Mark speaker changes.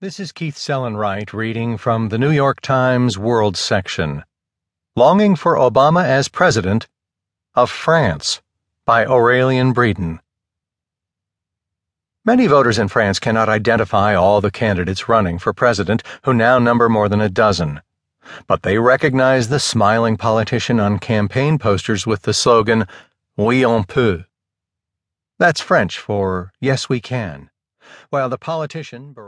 Speaker 1: This is Keith Sellon-Wright reading from the New York Times World section. Longing for Obama as President of France by Aurélien Breeden. Many voters in France cannot identify all the candidates running for president, who now number more than a dozen. But they recognize the smiling politician on campaign posters with the slogan, Oui on peut. That's French for Yes, we can. While the politician, Barack